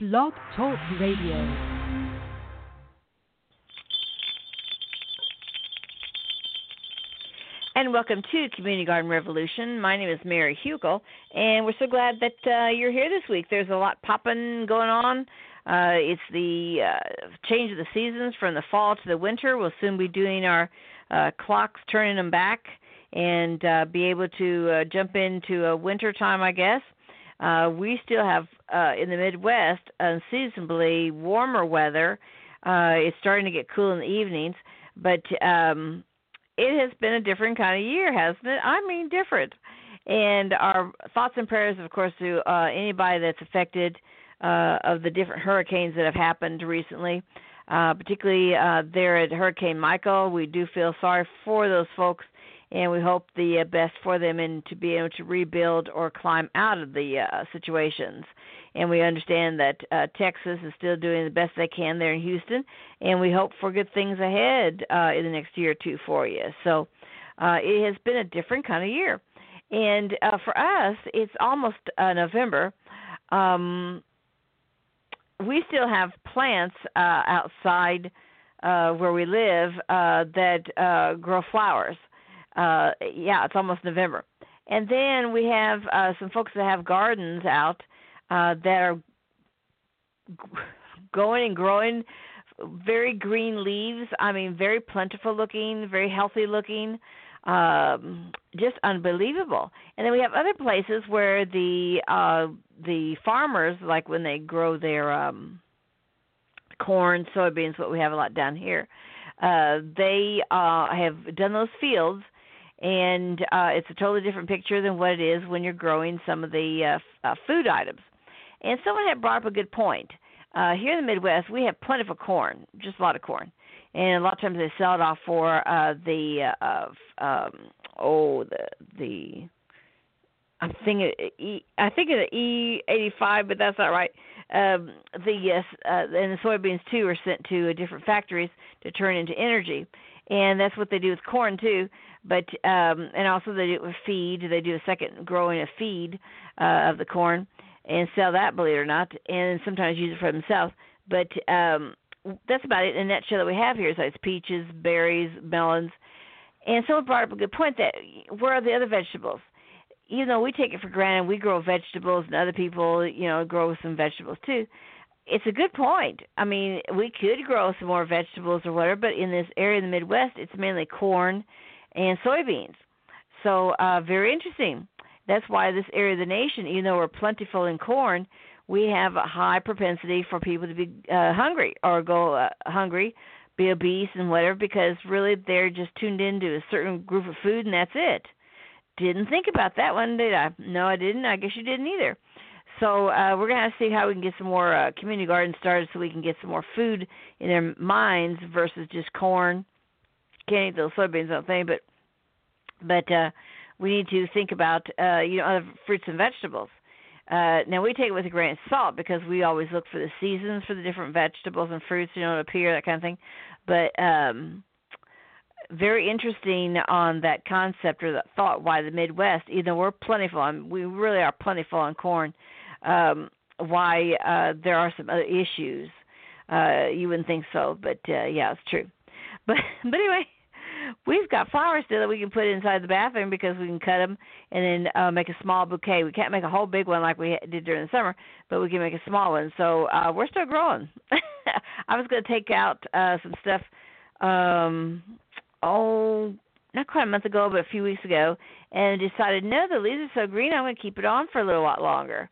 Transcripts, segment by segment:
Blog Talk Radio. And welcome to Community Garden Revolution. My name is Mary Hukill, and we're so glad that uh, you're here this week. There's a lot popping going on. Uh, it's the uh, change of the seasons from the fall to the winter. We'll soon be doing our uh, clocks, turning them back, and uh, be able to uh, jump into winter time, I guess. Uh, we still have uh, in the Midwest unseasonably warmer weather. Uh, it's starting to get cool in the evenings, but um, it has been a different kind of year, hasn't it? I mean, different. And our thoughts and prayers, of course, to uh, anybody that's affected uh, of the different hurricanes that have happened recently. Uh, particularly uh, there at Hurricane Michael, we do feel sorry for those folks and we hope the uh, best for them and to be able to rebuild or climb out of the uh, situations. And we understand that uh, Texas is still doing the best they can there in Houston, and we hope for good things ahead uh, in the next year or two for you. So uh, it has been a different kind of year, and uh, for us, it's almost uh, November. Um, we still have plants uh, outside uh, where we live uh, that uh, grow flowers uh yeah it's almost november. And then we have uh some folks that have gardens out uh that are going and growing very green leaves. I mean very plentiful looking very healthy looking um just unbelievable. And then we have other places where the uh the farmers like when they grow their um corn soybeans what we have a lot down here uh they uh have done those fields and uh, it's a totally different picture than what it is when you're growing some of the uh, uh, food items. And someone had brought up a good point. Uh, here in the Midwest, we have plentiful corn, just a lot of corn, and a lot of times they sell it off for uh, the uh, um, oh the the I'm thinking I think the E eighty five, but that's not right. Um, the yes, uh, and the soybeans too are sent to different factories to turn into energy, and that's what they do with corn too but um and also they do it with feed. They do a second growing of feed uh of the corn and sell that believe it or not and sometimes use it for themselves. But um that's about it in a nutshell that we have here. So it's peaches berries melons. And someone brought up a good point that where are the other vegetables? Even though we take it for granted. We grow vegetables and other people you know grow some vegetables too. It's a good point. I mean, we could grow some more vegetables or whatever, but in this area in the Midwest, it's mainly corn and soybeans. So uh, very interesting. That's why this area of the nation, even though we're plentiful in corn, we have a high propensity for people to be uh, hungry or go uh, hungry, be obese and whatever, because really they're just tuned into a certain group of food and that's it. Didn't think about that one, did I? No, I didn't. I guess you didn't either. So uh, we're gonna have to see how we can get some more uh, community gardens started, so we can get some more food in their minds versus just corn can't eat those soybeans, I don't think, but but uh, we need to think about uh, you know other fruits and vegetables. Uh, now we take it with a grain of salt because we always look for the seasons for the different vegetables and fruits, you know, to appear that kind of thing. But um, very interesting on that concept or that thought why the Midwest, even though we're plentiful, I we really are plentiful on corn. Um, why uh, there are some other issues. Uh, you wouldn't think so, but uh, yeah, it's true. But but anyway, we've got flowers still that we can put inside the bathroom because we can cut them and then uh, make a small bouquet. We can't make a whole big one like we did during the summer, but we can make a small one. So uh, we're still growing. I was going to take out uh, some stuff. Um, oh, not quite a month ago, but a few weeks ago, and decided no, the leaves are so green. I'm going to keep it on for a little while longer.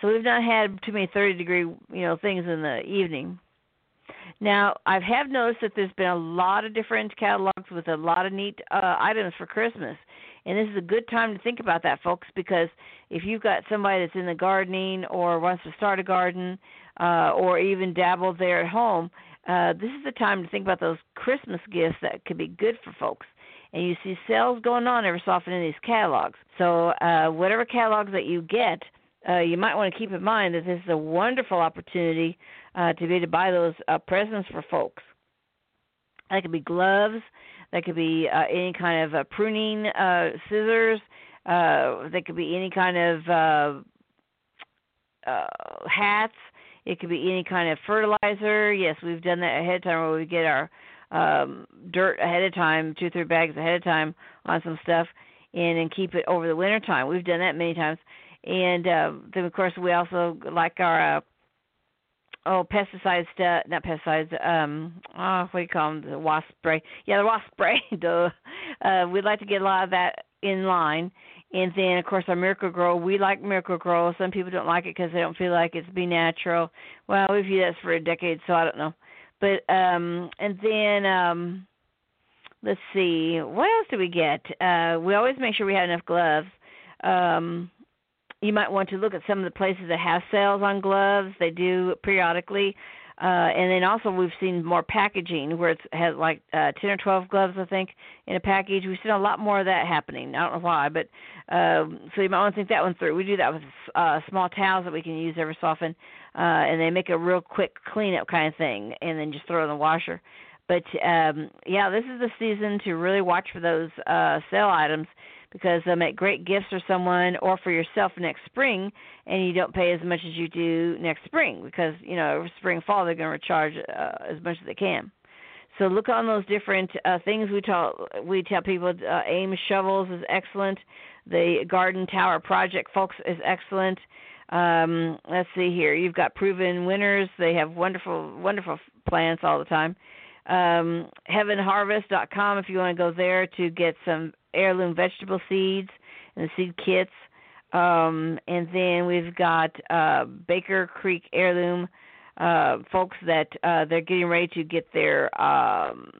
So we've not had too many 30 degree, you know, things in the evening. Now, I have noticed that there's been a lot of different catalogs with a lot of neat uh, items for Christmas. And this is a good time to think about that, folks, because if you've got somebody that's in the gardening or wants to start a garden uh, or even dabble there at home, uh, this is the time to think about those Christmas gifts that could be good for folks. And you see sales going on every so often in these catalogs. So, uh, whatever catalogs that you get, uh, you might want to keep in mind that this is a wonderful opportunity uh, to be able to buy those uh, presents for folks. That could be gloves. That could be uh, any kind of uh, pruning uh, scissors. Uh, that could be any kind of uh, uh, hats. It could be any kind of fertilizer. Yes, we've done that ahead of time where we get our um dirt ahead of time, two three bags ahead of time on some stuff and and keep it over the winter time. We've done that many times. And uh, then of course we also like our uh, oh pesticides stuff not pesticides um oh what do you call them the wasp spray. Yeah the wasp spray duh uh we'd like to get a lot of that in line. And then of course our Miracle-Gro we like Miracle-Gro. Some people don't like it because they don't feel like it's be natural. Well we've used that for a decade so i don't know. But um and then um let's see what else do we get? Uh we always make sure we have enough gloves. Um you might want to look at some of the places that have sales on gloves. They do periodically. Uh, and then also we've seen more packaging where it has like uh, 10 or 12 gloves, I think, in a package. We've seen a lot more of that happening. I don't know why, but um, so you might want to think that one through. We do that with uh, small towels that we can use every so often, uh, and they make a real quick cleanup kind of thing, and then just throw in the washer. But um, yeah, this is the season to really watch for those uh, sale items because they'll make great gifts for someone or for yourself next spring, and you don't pay as much as you do next spring because you know spring fall they're going to charge uh, as much as they can. So look on those different uh, things we tell we tell people. Uh, Ames shovels is excellent. The Garden Tower Project folks is excellent. Um, let's see here. You've got proven winners. They have wonderful wonderful plants all the time. Um, heavensharvest.com if you want to go there to get some heirloom vegetable seeds and the seed kits. Um, and then we've got uh, Baker Creek Heirloom uh, folks that uh, they're getting ready to get their um,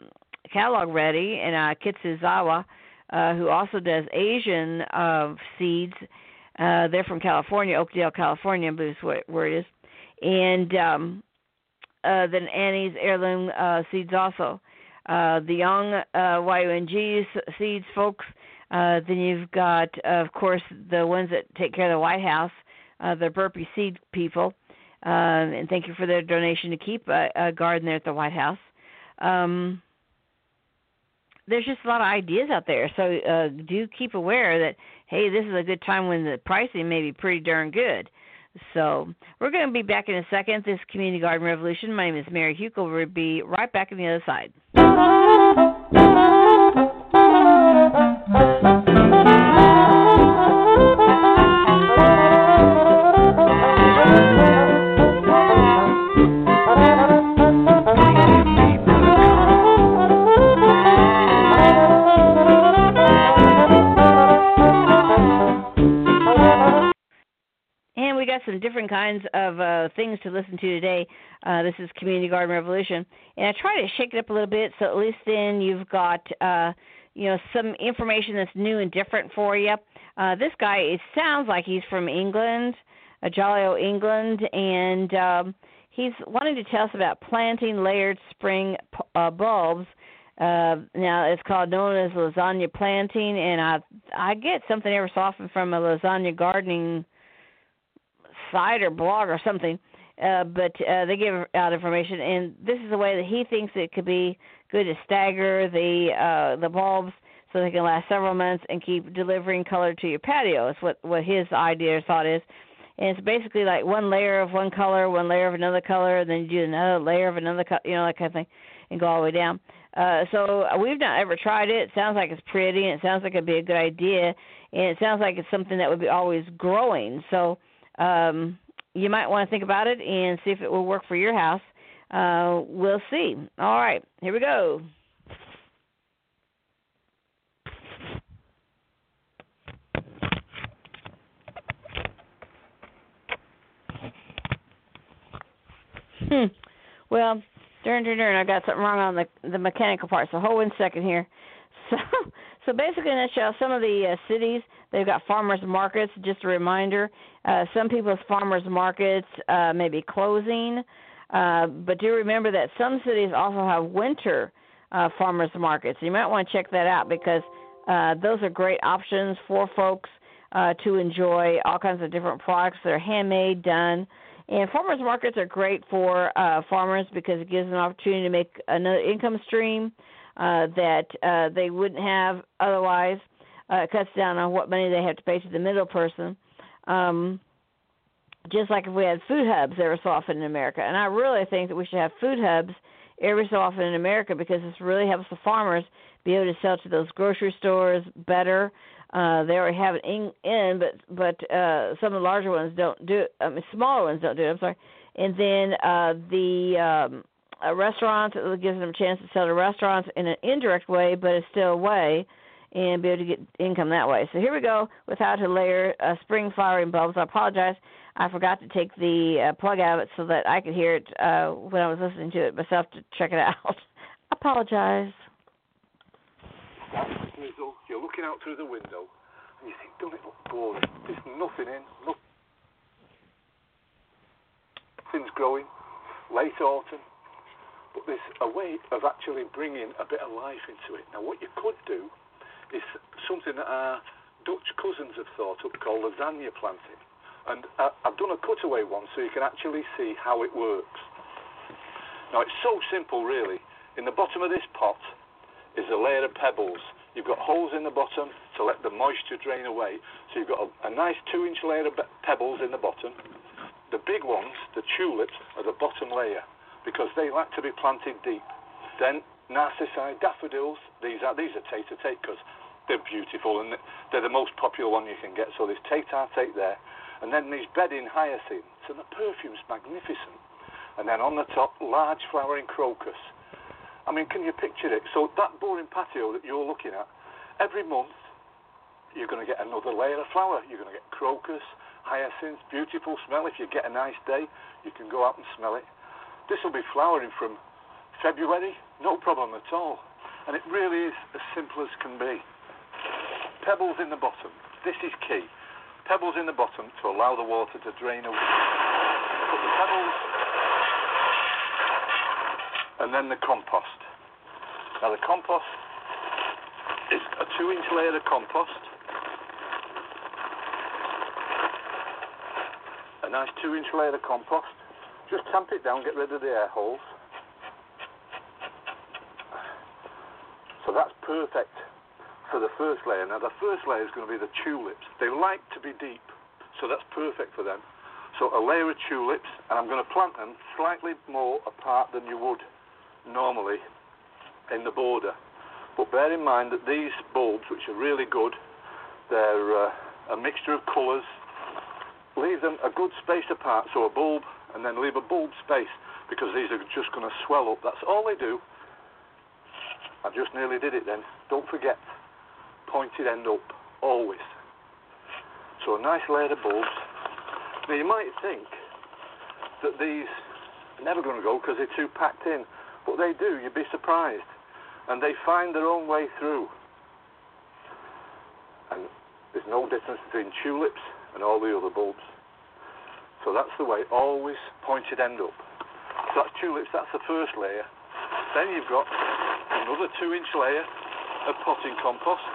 catalog ready, and uh, Kitazawa, uh, who also does Asian uh, seeds. Uh, they're from California, Oakdale, California, I believe is what, where it is. And um, uh, then Annie's Heirloom uh, Seeds also uh, the young uh, seeds folks. Uh, then you've got, of course, the ones that take care of the White House, uh, the Burpee Seed people. Um, and thank you for their donation to keep a, a garden there at the White House. Um, there's just a lot of ideas out there, so uh, do keep aware that hey, this is a good time when the pricing may be pretty darn good. So we're going to be back in a second. This Community Garden Revolution. My name is Mary Hukill. We'll be right back on the other side. Thank you. Some different kinds of uh, things to listen to today. Uh, this is Community Garden Revolution, and I try to shake it up a little bit so at least then you've got uh, you know some information that's new and different for you. Uh, this guy, it sounds like he's from England, uh, Jolly old England, and um, he's wanting to tell us about planting layered spring uh, bulbs. Uh, now it's called known as lasagna planting, and I I get something every so often from a lasagna gardening site or blog or something. Uh, but uh, they give out information, and this is the way that he thinks it could be good to stagger the uh, the bulbs so they can last several months and keep delivering color to your patio. Is what what his idea or thought is. And it's basically like one layer of one color, one layer of another color, and then you do another layer of another, color, you know, that kind of thing, and go all the way down. Uh, so we've not ever tried it. It sounds like it's pretty, and it sounds like it'd be a good idea, and it sounds like it's something that would be always growing. So um, you might want to think about it and see if it will work for your house. Uh, we'll see. All right, here we go. Hmm. Well, darn, darn, darn, I got something wrong on the the mechanical part. So hold one second here. So, so basically, in a nutshell, some of the uh, cities they've got farmers markets. Just a reminder, uh, some people's farmers markets uh, may be closing, uh, but do remember that some cities also have winter uh, farmers markets. You might want to check that out because uh, those are great options for folks uh, to enjoy all kinds of different products that are handmade, done. And farmers markets are great for uh, farmers because it gives them an opportunity to make another income stream uh, that uh, they wouldn't have otherwise. Uh, cuts down on what money they have to pay to the middle person. Um, just like if we had food hubs every so often in America. And I really think that we should have food hubs every so often in America because this really helps the farmers be able to sell to those grocery stores better. Uh, they already have it in, but but uh, some of the larger ones don't do it. I mean, smaller ones don't do it. I'm sorry. And then uh, the um, uh, restaurants it gives them a chance to sell to restaurants in an indirect way, but it's still a way and be able to get income that way. So here we go with how to layer uh, spring flowering bulbs. I apologize. I forgot to take the uh, plug out of it so that I could hear it uh, when I was listening to it myself to check it out. apologize. You're looking out through the window and you think, don't it look boring? There's nothing in. Nothing's growing. Late autumn. But there's a way of actually bringing a bit of life into it. Now, what you could do is something that our Dutch cousins have thought up called lasagna planting. And uh, I've done a cutaway one so you can actually see how it works. Now, it's so simple, really. In the bottom of this pot is a layer of pebbles. You've got holes in the bottom to let the moisture drain away. So you've got a, a nice two inch layer of pebbles in the bottom. The big ones, the tulips, are the bottom layer because they like to be planted deep. Then narcissi, daffodils, these are these are tete-a-tete because they're beautiful and they're the most popular one you can get. So there's tete-a-tete there. And then these bedding hyacinths, and the perfume's magnificent. And then on the top, large flowering crocus. I mean, can you picture it? So that boring patio that you're looking at, every month you're going to get another layer of flower. You're going to get crocus, hyacinths, beautiful smell. If you get a nice day, you can go out and smell it. This will be flowering from February, no problem at all. And it really is as simple as can be. Pebbles in the bottom. This is key. Pebbles in the bottom to allow the water to drain away. Put the pebbles and then the compost. Now the compost is a two inch layer of compost. A nice two inch layer of compost. Just tamp it down, get rid of the air holes. So that's perfect for the first layer. Now, the first layer is going to be the tulips. They like to be deep, so that's perfect for them. So, a layer of tulips, and I'm going to plant them slightly more apart than you would normally in the border. But bear in mind that these bulbs, which are really good, they're uh, a mixture of colours. Leave them a good space apart, so a bulb, and then leave a bulb space because these are just going to swell up. That's all they do. I just nearly did it then. Don't forget pointed end up, always. So a nice layer of bulbs. Now you might think that these are never going to go because they're too packed in, but they do, you'd be surprised. And they find their own way through. And there's no difference between tulips and all the other bulbs. So that's the way, always pointed end up. So that's tulips, that's the first layer. Then you've got another two inch layer of potting compost.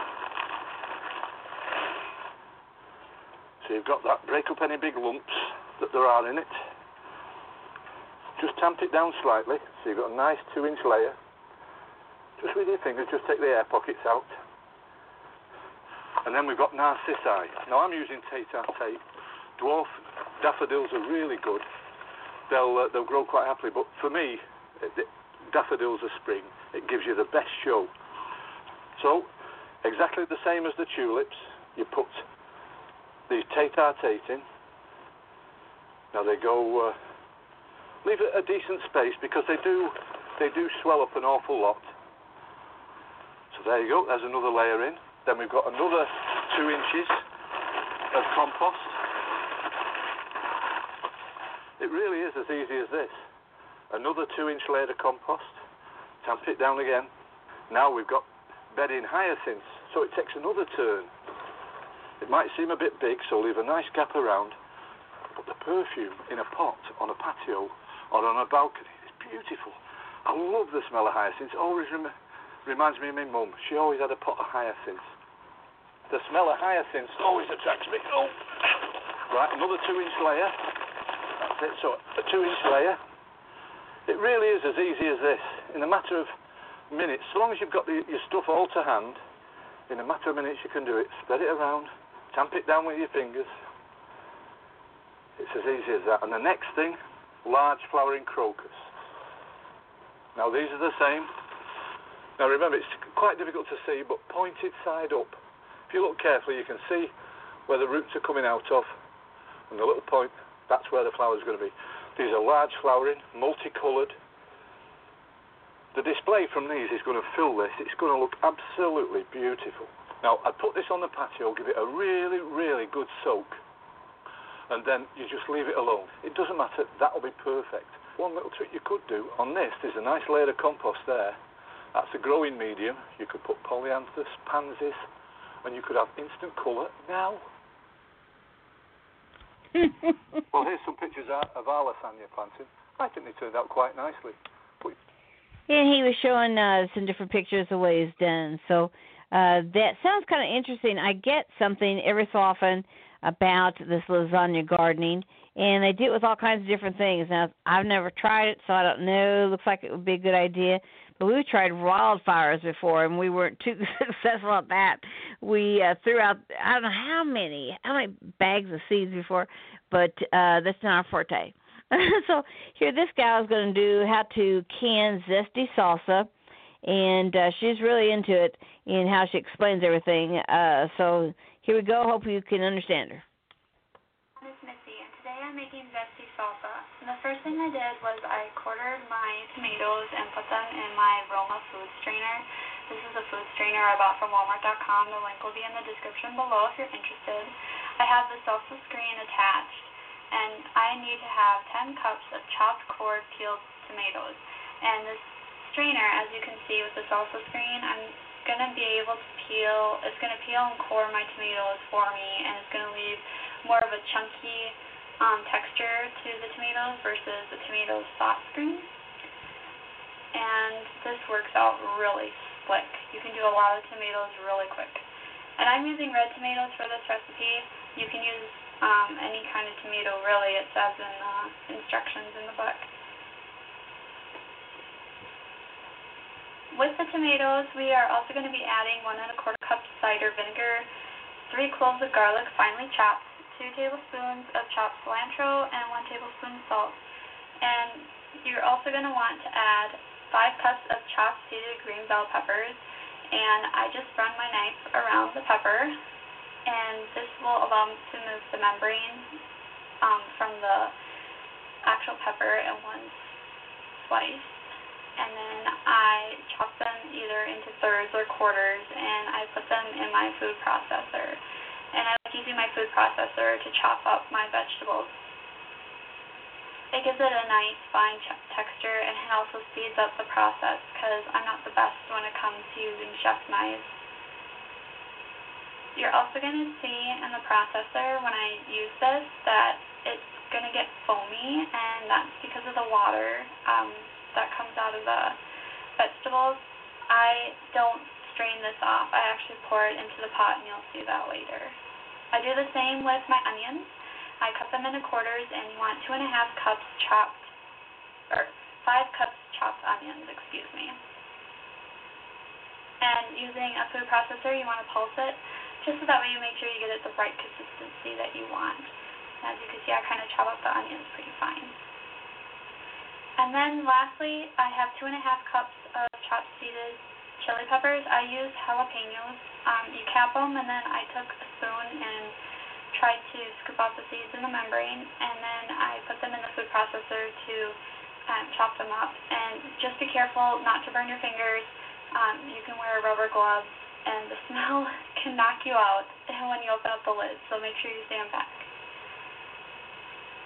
So you've got that, break up any big lumps that there are in it. Just tamp it down slightly, so you've got a nice two inch layer. Just with your fingers, just take the air pockets out. And then we've got narcissi. Now I'm using tete-a-tete. Dwarf daffodils are really good. They'll uh, they'll grow quite happily, but for me, it, daffodils are spring. It gives you the best show. So, exactly the same as the tulips, you put these tete-a-tete in. Now they go, uh, leave a decent space because they do, they do swell up an awful lot. So there you go, there's another layer in. Then we've got another two inches of compost. It really is as easy as this. Another two inch layer of compost, tamp it down again. Now we've got bedding hyacinths, so it takes another turn. It might seem a bit big, so leave a nice gap around. But the perfume in a pot on a patio or on a balcony is beautiful. I love the smell of hyacinths. It always rem- reminds me of my mum. She always had a pot of hyacinths. The smell of hyacinths always attracts me. Oh, right, another two-inch layer. That's it. So a two-inch layer. It really is as easy as this. In a matter of minutes, so long as you've got the, your stuff all to hand, in a matter of minutes you can do it. Spread it around, tamp it down with your fingers. It's as easy as that. And the next thing, large flowering crocus. Now these are the same. Now remember, it's quite difficult to see, but pointed side up. If you look carefully, you can see where the roots are coming out of, and the little point, that's where the flower is going to be. These are large flowering, multicoloured. The display from these is going to fill this. It's going to look absolutely beautiful. Now, I put this on the patio, give it a really, really good soak, and then you just leave it alone. It doesn't matter, that'll be perfect. One little trick you could do on this, there's a nice layer of compost there. That's a growing medium. You could put polyanthus, pansies, and you could have instant colour now. Well, here's some pictures of our lasagna planting. I think they turned out quite nicely. And he was showing uh, some different pictures of what he's done. So uh, that sounds kind of interesting. I get something every so often about this lasagna gardening, and they do it with all kinds of different things. Now, I've never tried it, so I don't know. Looks like it would be a good idea. But we've tried wildfires before, and we weren't too successful at that. We uh, threw out I don't know how many how many bags of seeds before, but uh, that's not our forte. so here, this gal is going to do how to can zesty salsa, and uh, she's really into it in how she explains everything. Uh, so here we go. Hope you can understand her. Miss Missy, and today I'm making zesty salsa. And the first thing I did was I quartered my tomatoes and put them in my Roma food strainer. This is a food strainer I bought from Walmart.com. The link will be in the description below if you're interested. I have the salsa screen attached, and I need to have 10 cups of chopped core peeled tomatoes. And this strainer, as you can see with the salsa screen, I'm going to be able to peel, it's going to peel and core my tomatoes for me, and it's going to leave more of a chunky um, texture to the tomatoes versus the tomatoes sauce screen. And this works out really slick. You can do a lot of tomatoes really quick. And I'm using red tomatoes for this recipe. You can use um, any kind of tomato really, it says in the instructions in the book. With the tomatoes, we are also going to be adding one and a quarter cup cider vinegar, three cloves of garlic finely chopped, 2 tablespoons of chopped cilantro, and 1 tablespoon salt. And you're also going to want to add 5 cups of chopped seeded green bell peppers. And I just run my knife around the pepper, and this will allow me to move the membrane um, from the actual pepper in one slice. And then I chop them either into thirds or quarters, and I put them in my food processor and using my food processor to chop up my vegetables. It gives it a nice fine texture and it also speeds up the process because I'm not the best when it comes to using chef knives. You're also going to see in the processor when I use this that it's going to get foamy and that's because of the water um, that comes out of the vegetables. I don't strain this off. I actually pour it into the pot and you'll see that later. I do the same with my onions. I cut them into quarters, and you want two and a half cups chopped, or five cups chopped onions, excuse me. And using a food processor, you want to pulse it, just so that way you make sure you get it the right consistency that you want. As you can see, I kind of chop up the onions pretty fine. And then lastly, I have two and a half cups of chopped seeded chili peppers. I used jalapenos um, you cap them, and then I took and tried to scoop out the seeds in the membrane, and then I put them in the food processor to um, chop them up. And just be careful not to burn your fingers. Um, you can wear rubber gloves, and the smell can knock you out when you open up the lid, so make sure you stand back.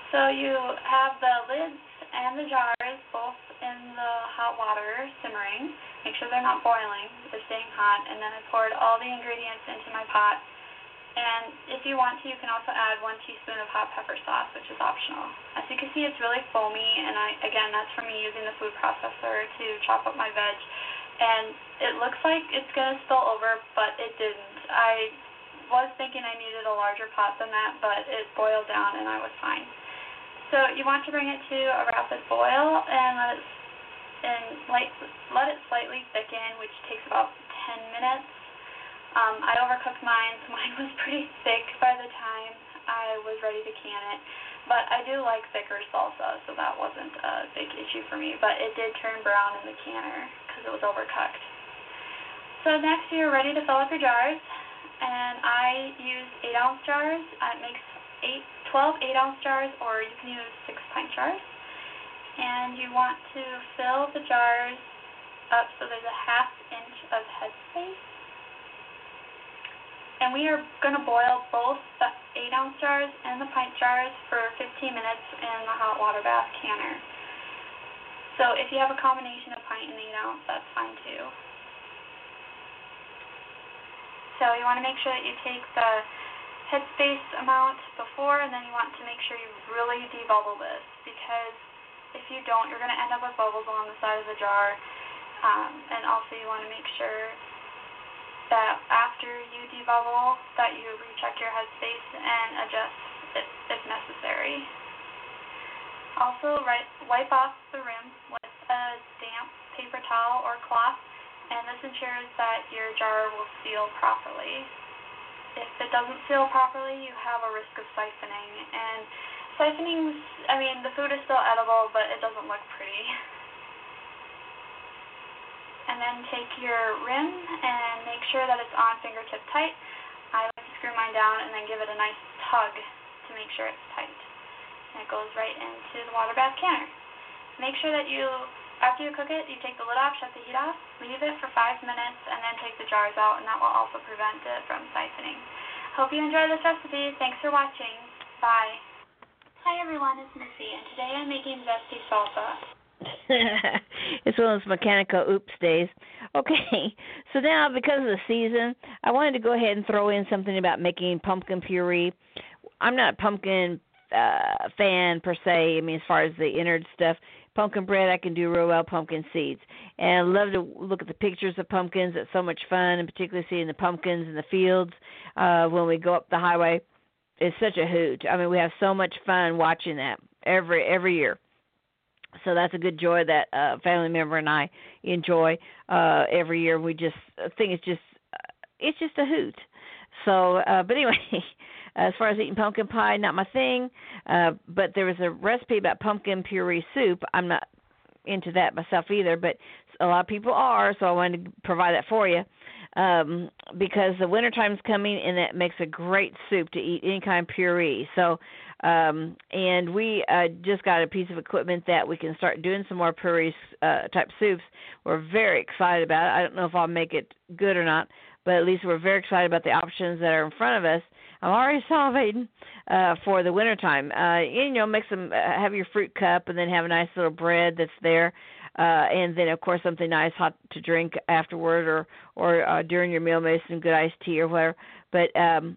So you have the lids and the jars both in the hot water simmering. Make sure they're not boiling, they're staying hot. And then I poured all the ingredients into my pot. And if you want to, you can also add one teaspoon of hot pepper sauce, which is optional. As you can see, it's really foamy, and I again, that's from me using the food processor to chop up my veg. And it looks like it's going to spill over, but it didn't. I was thinking I needed a larger pot than that, but it boiled down and I was fine. So you want to bring it to a rapid boil and let it and light, let it slightly thicken, which takes about 10 minutes. Um, I overcooked mine, so mine was pretty thick by the time I was ready to can it. But I do like thicker salsa, so that wasn't a big issue for me. But it did turn brown in the canner because it was overcooked. So next you're ready to fill up your jars, and I use 8 ounce jars. Uh, it makes eight, 12 8 ounce jars, or you can use 6 pint jars. And you want to fill the jars up so there's a half inch of headspace. And we are going to boil both the 8 ounce jars and the pint jars for 15 minutes in the hot water bath canner. So if you have a combination of pint and 8 ounce, that's fine too. So you want to make sure that you take the headspace amount before, and then you want to make sure you really debubble this because if you don't, you're going to end up with bubbles along the side of the jar. Um, and also you want to make sure that after you debubble that you recheck your headspace and adjust it if necessary. Also, wipe off the rim with a damp paper towel or cloth, and this ensures that your jar will seal properly. If it doesn't seal properly, you have a risk of siphoning, and siphoning, I mean, the food is still edible, but it doesn't look pretty. and then take your rim and make sure that it's on fingertip tight. I like to screw mine down and then give it a nice tug to make sure it's tight. And it goes right into the water bath canner. Make sure that you, after you cook it, you take the lid off, shut the heat off, leave it for five minutes, and then take the jars out, and that will also prevent it from siphoning. Hope you enjoy this recipe. Thanks for watching. Bye. Hi everyone, it's Missy, and today I'm making zesty salsa. it's one of those mechanical oops days. Okay, so now because of the season, I wanted to go ahead and throw in something about making pumpkin puree. I'm not a pumpkin uh fan per se. I mean, as far as the innard stuff, pumpkin bread I can do real well. Pumpkin seeds, and I love to look at the pictures of pumpkins. It's so much fun, and particularly seeing the pumpkins in the fields uh when we go up the highway. It's such a hoot. I mean, we have so much fun watching that every every year so that's a good joy that uh family member and I enjoy uh every year. We just think it's just uh, it's just a hoot. So uh but anyway as far as eating pumpkin pie not my thing. Uh but there was a recipe about pumpkin puree soup. I'm not into that myself either but a lot of people are so I wanted to provide that for you. Um because the winter time's coming and that makes a great soup to eat any kind of puree. So um, and we uh, just got a piece of equipment that we can start doing some more puree uh, type soups. We're very excited about it. I don't know if I'll make it good or not, but at least we're very excited about the options that are in front of us. I'm already salivating uh, for the wintertime. Uh, you know, make some, uh, have your fruit cup, and then have a nice little bread that's there. Uh, and then of course something nice hot to drink afterward or or uh, during your meal maybe some good iced tea or whatever but um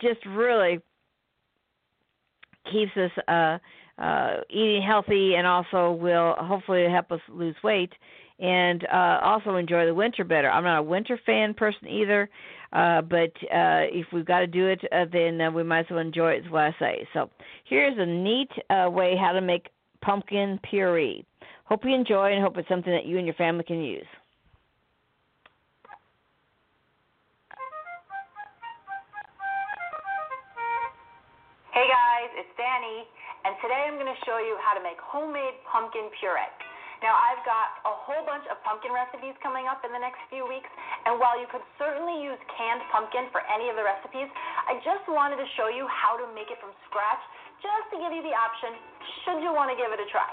just really keeps us uh, uh, eating healthy and also will hopefully help us lose weight and uh, also enjoy the winter better. I'm not a winter fan person either, uh, but uh, if we've got to do it, uh, then uh, we might as well enjoy it, is what I say. So here's a neat uh, way how to make pumpkin puree. Hope you enjoy and hope it's something that you and your family can use. Guys, it's Dani, and today I'm going to show you how to make homemade pumpkin puree. Now, I've got a whole bunch of pumpkin recipes coming up in the next few weeks, and while you could certainly use canned pumpkin for any of the recipes, I just wanted to show you how to make it from scratch, just to give you the option should you want to give it a try.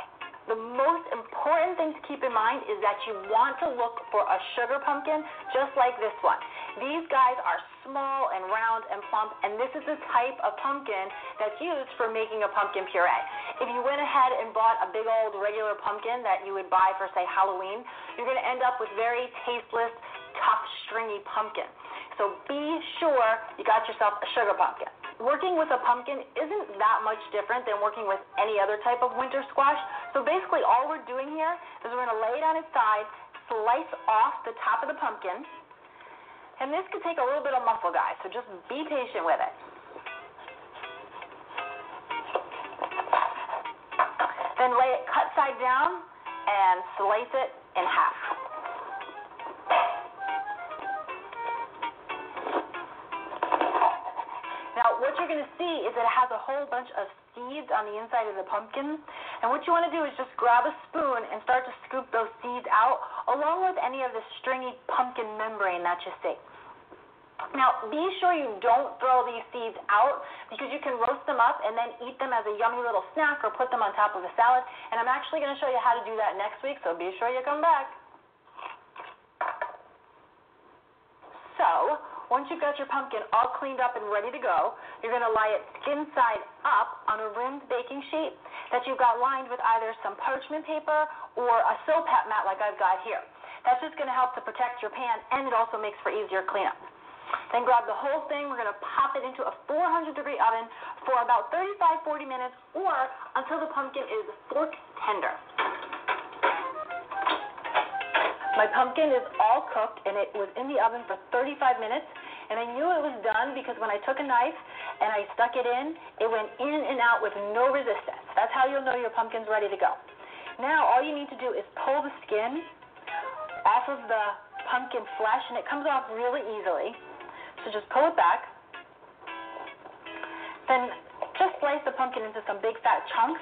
The most important thing to keep in mind is that you want to look for a sugar pumpkin just like this one. These guys are small and round and plump, and this is the type of pumpkin that's used for making a pumpkin puree. If you went ahead and bought a big old regular pumpkin that you would buy for, say, Halloween, you're going to end up with very tasteless, tough, stringy pumpkin. So be sure you got yourself a sugar pumpkin working with a pumpkin isn't that much different than working with any other type of winter squash. So basically, all we're doing here is we're going to lay it on its side, slice off the top of the pumpkin, and this could take a little bit of muscle, guys. So just be patient with it. Then lay it cut side down and slice it in half. You're going to see is that it has a whole bunch of seeds on the inside of the pumpkin. And what you want to do is just grab a spoon and start to scoop those seeds out, along with any of the stringy pumpkin membrane that you see. Now, be sure you don't throw these seeds out because you can roast them up and then eat them as a yummy little snack or put them on top of a salad. And I'm actually going to show you how to do that next week, so be sure you come back. So, once you've got your pumpkin all cleaned up and ready to go, you're going to lie it skin side up on a rimmed baking sheet that you've got lined with either some parchment paper or a Silpat mat like I've got here. That's just going to help to protect your pan and it also makes for easier cleanup. Then grab the whole thing. We're going to pop it into a 400 degree oven for about 35 40 minutes or until the pumpkin is fork tender. My pumpkin is all cooked and it was in the oven for 35 minutes. And I knew it was done because when I took a knife and I stuck it in, it went in and out with no resistance. That's how you'll know your pumpkin's ready to go. Now, all you need to do is pull the skin off of the pumpkin flesh, and it comes off really easily. So just pull it back. Then just slice the pumpkin into some big fat chunks,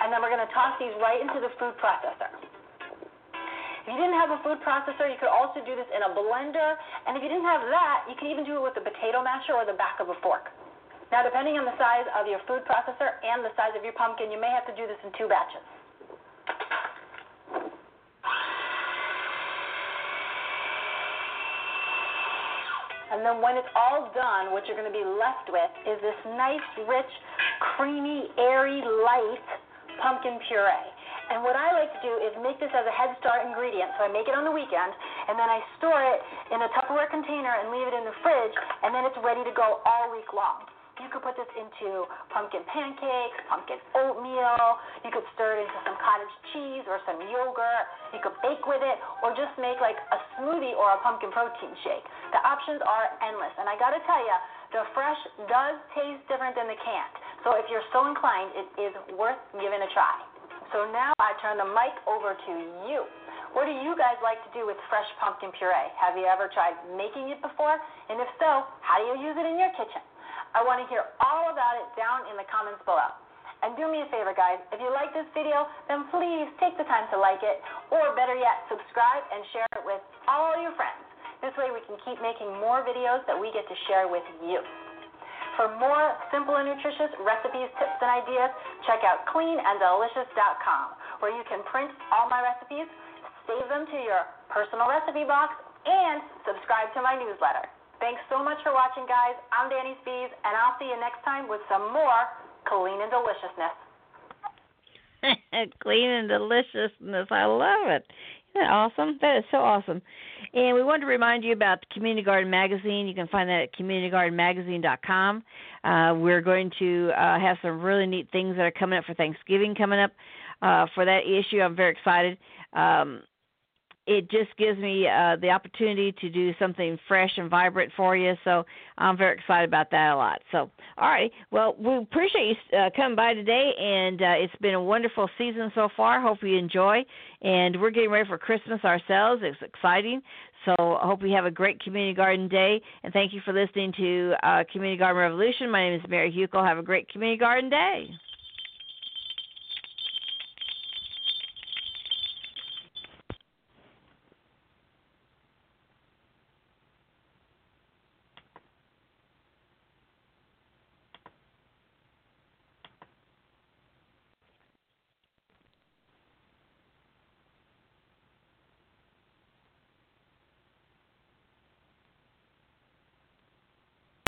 and then we're going to toss these right into the food processor. If you didn't have a food processor, you could also do this in a blender. And if you didn't have that, you can even do it with a potato masher or the back of a fork. Now, depending on the size of your food processor and the size of your pumpkin, you may have to do this in two batches. And then when it's all done, what you're going to be left with is this nice, rich, creamy, airy, light pumpkin puree. And what I like to do is make this as a head start ingredient. So I make it on the weekend, and then I store it in a Tupperware container and leave it in the fridge, and then it's ready to go all week long. You could put this into pumpkin pancakes, pumpkin oatmeal. You could stir it into some cottage cheese or some yogurt. You could bake with it or just make like a smoothie or a pumpkin protein shake. The options are endless. And I got to tell you, the fresh does taste different than the canned. So if you're so inclined, it is worth giving a try. So now I turn the mic over to you. What do you guys like to do with fresh pumpkin puree? Have you ever tried making it before? And if so, how do you use it in your kitchen? I want to hear all about it down in the comments below. And do me a favor, guys. If you like this video, then please take the time to like it, or better yet, subscribe and share it with all your friends. This way we can keep making more videos that we get to share with you. For more simple and nutritious recipes, tips, and ideas, check out cleananddelicious.com, where you can print all my recipes, save them to your personal recipe box, and subscribe to my newsletter. Thanks so much for watching, guys. I'm Dani Spies, and I'll see you next time with some more clean and deliciousness. clean and deliciousness. I love it. Isn't that awesome? That is so awesome. And we wanted to remind you about the Community Garden Magazine. You can find that at communitygardenmagazine.com. Uh, we're going to uh, have some really neat things that are coming up for Thanksgiving coming up. Uh, for that issue, I'm very excited. Um, it just gives me uh, the opportunity to do something fresh and vibrant for you. So I'm very excited about that a lot. So, all right. Well, we appreciate you uh, coming by today, and uh, it's been a wonderful season so far. Hope you enjoy. And we're getting ready for Christmas ourselves. It's exciting. So I hope you have a great Community Garden Day. And thank you for listening to uh, Community Garden Revolution. My name is Mary Hukill. Have a great Community Garden Day.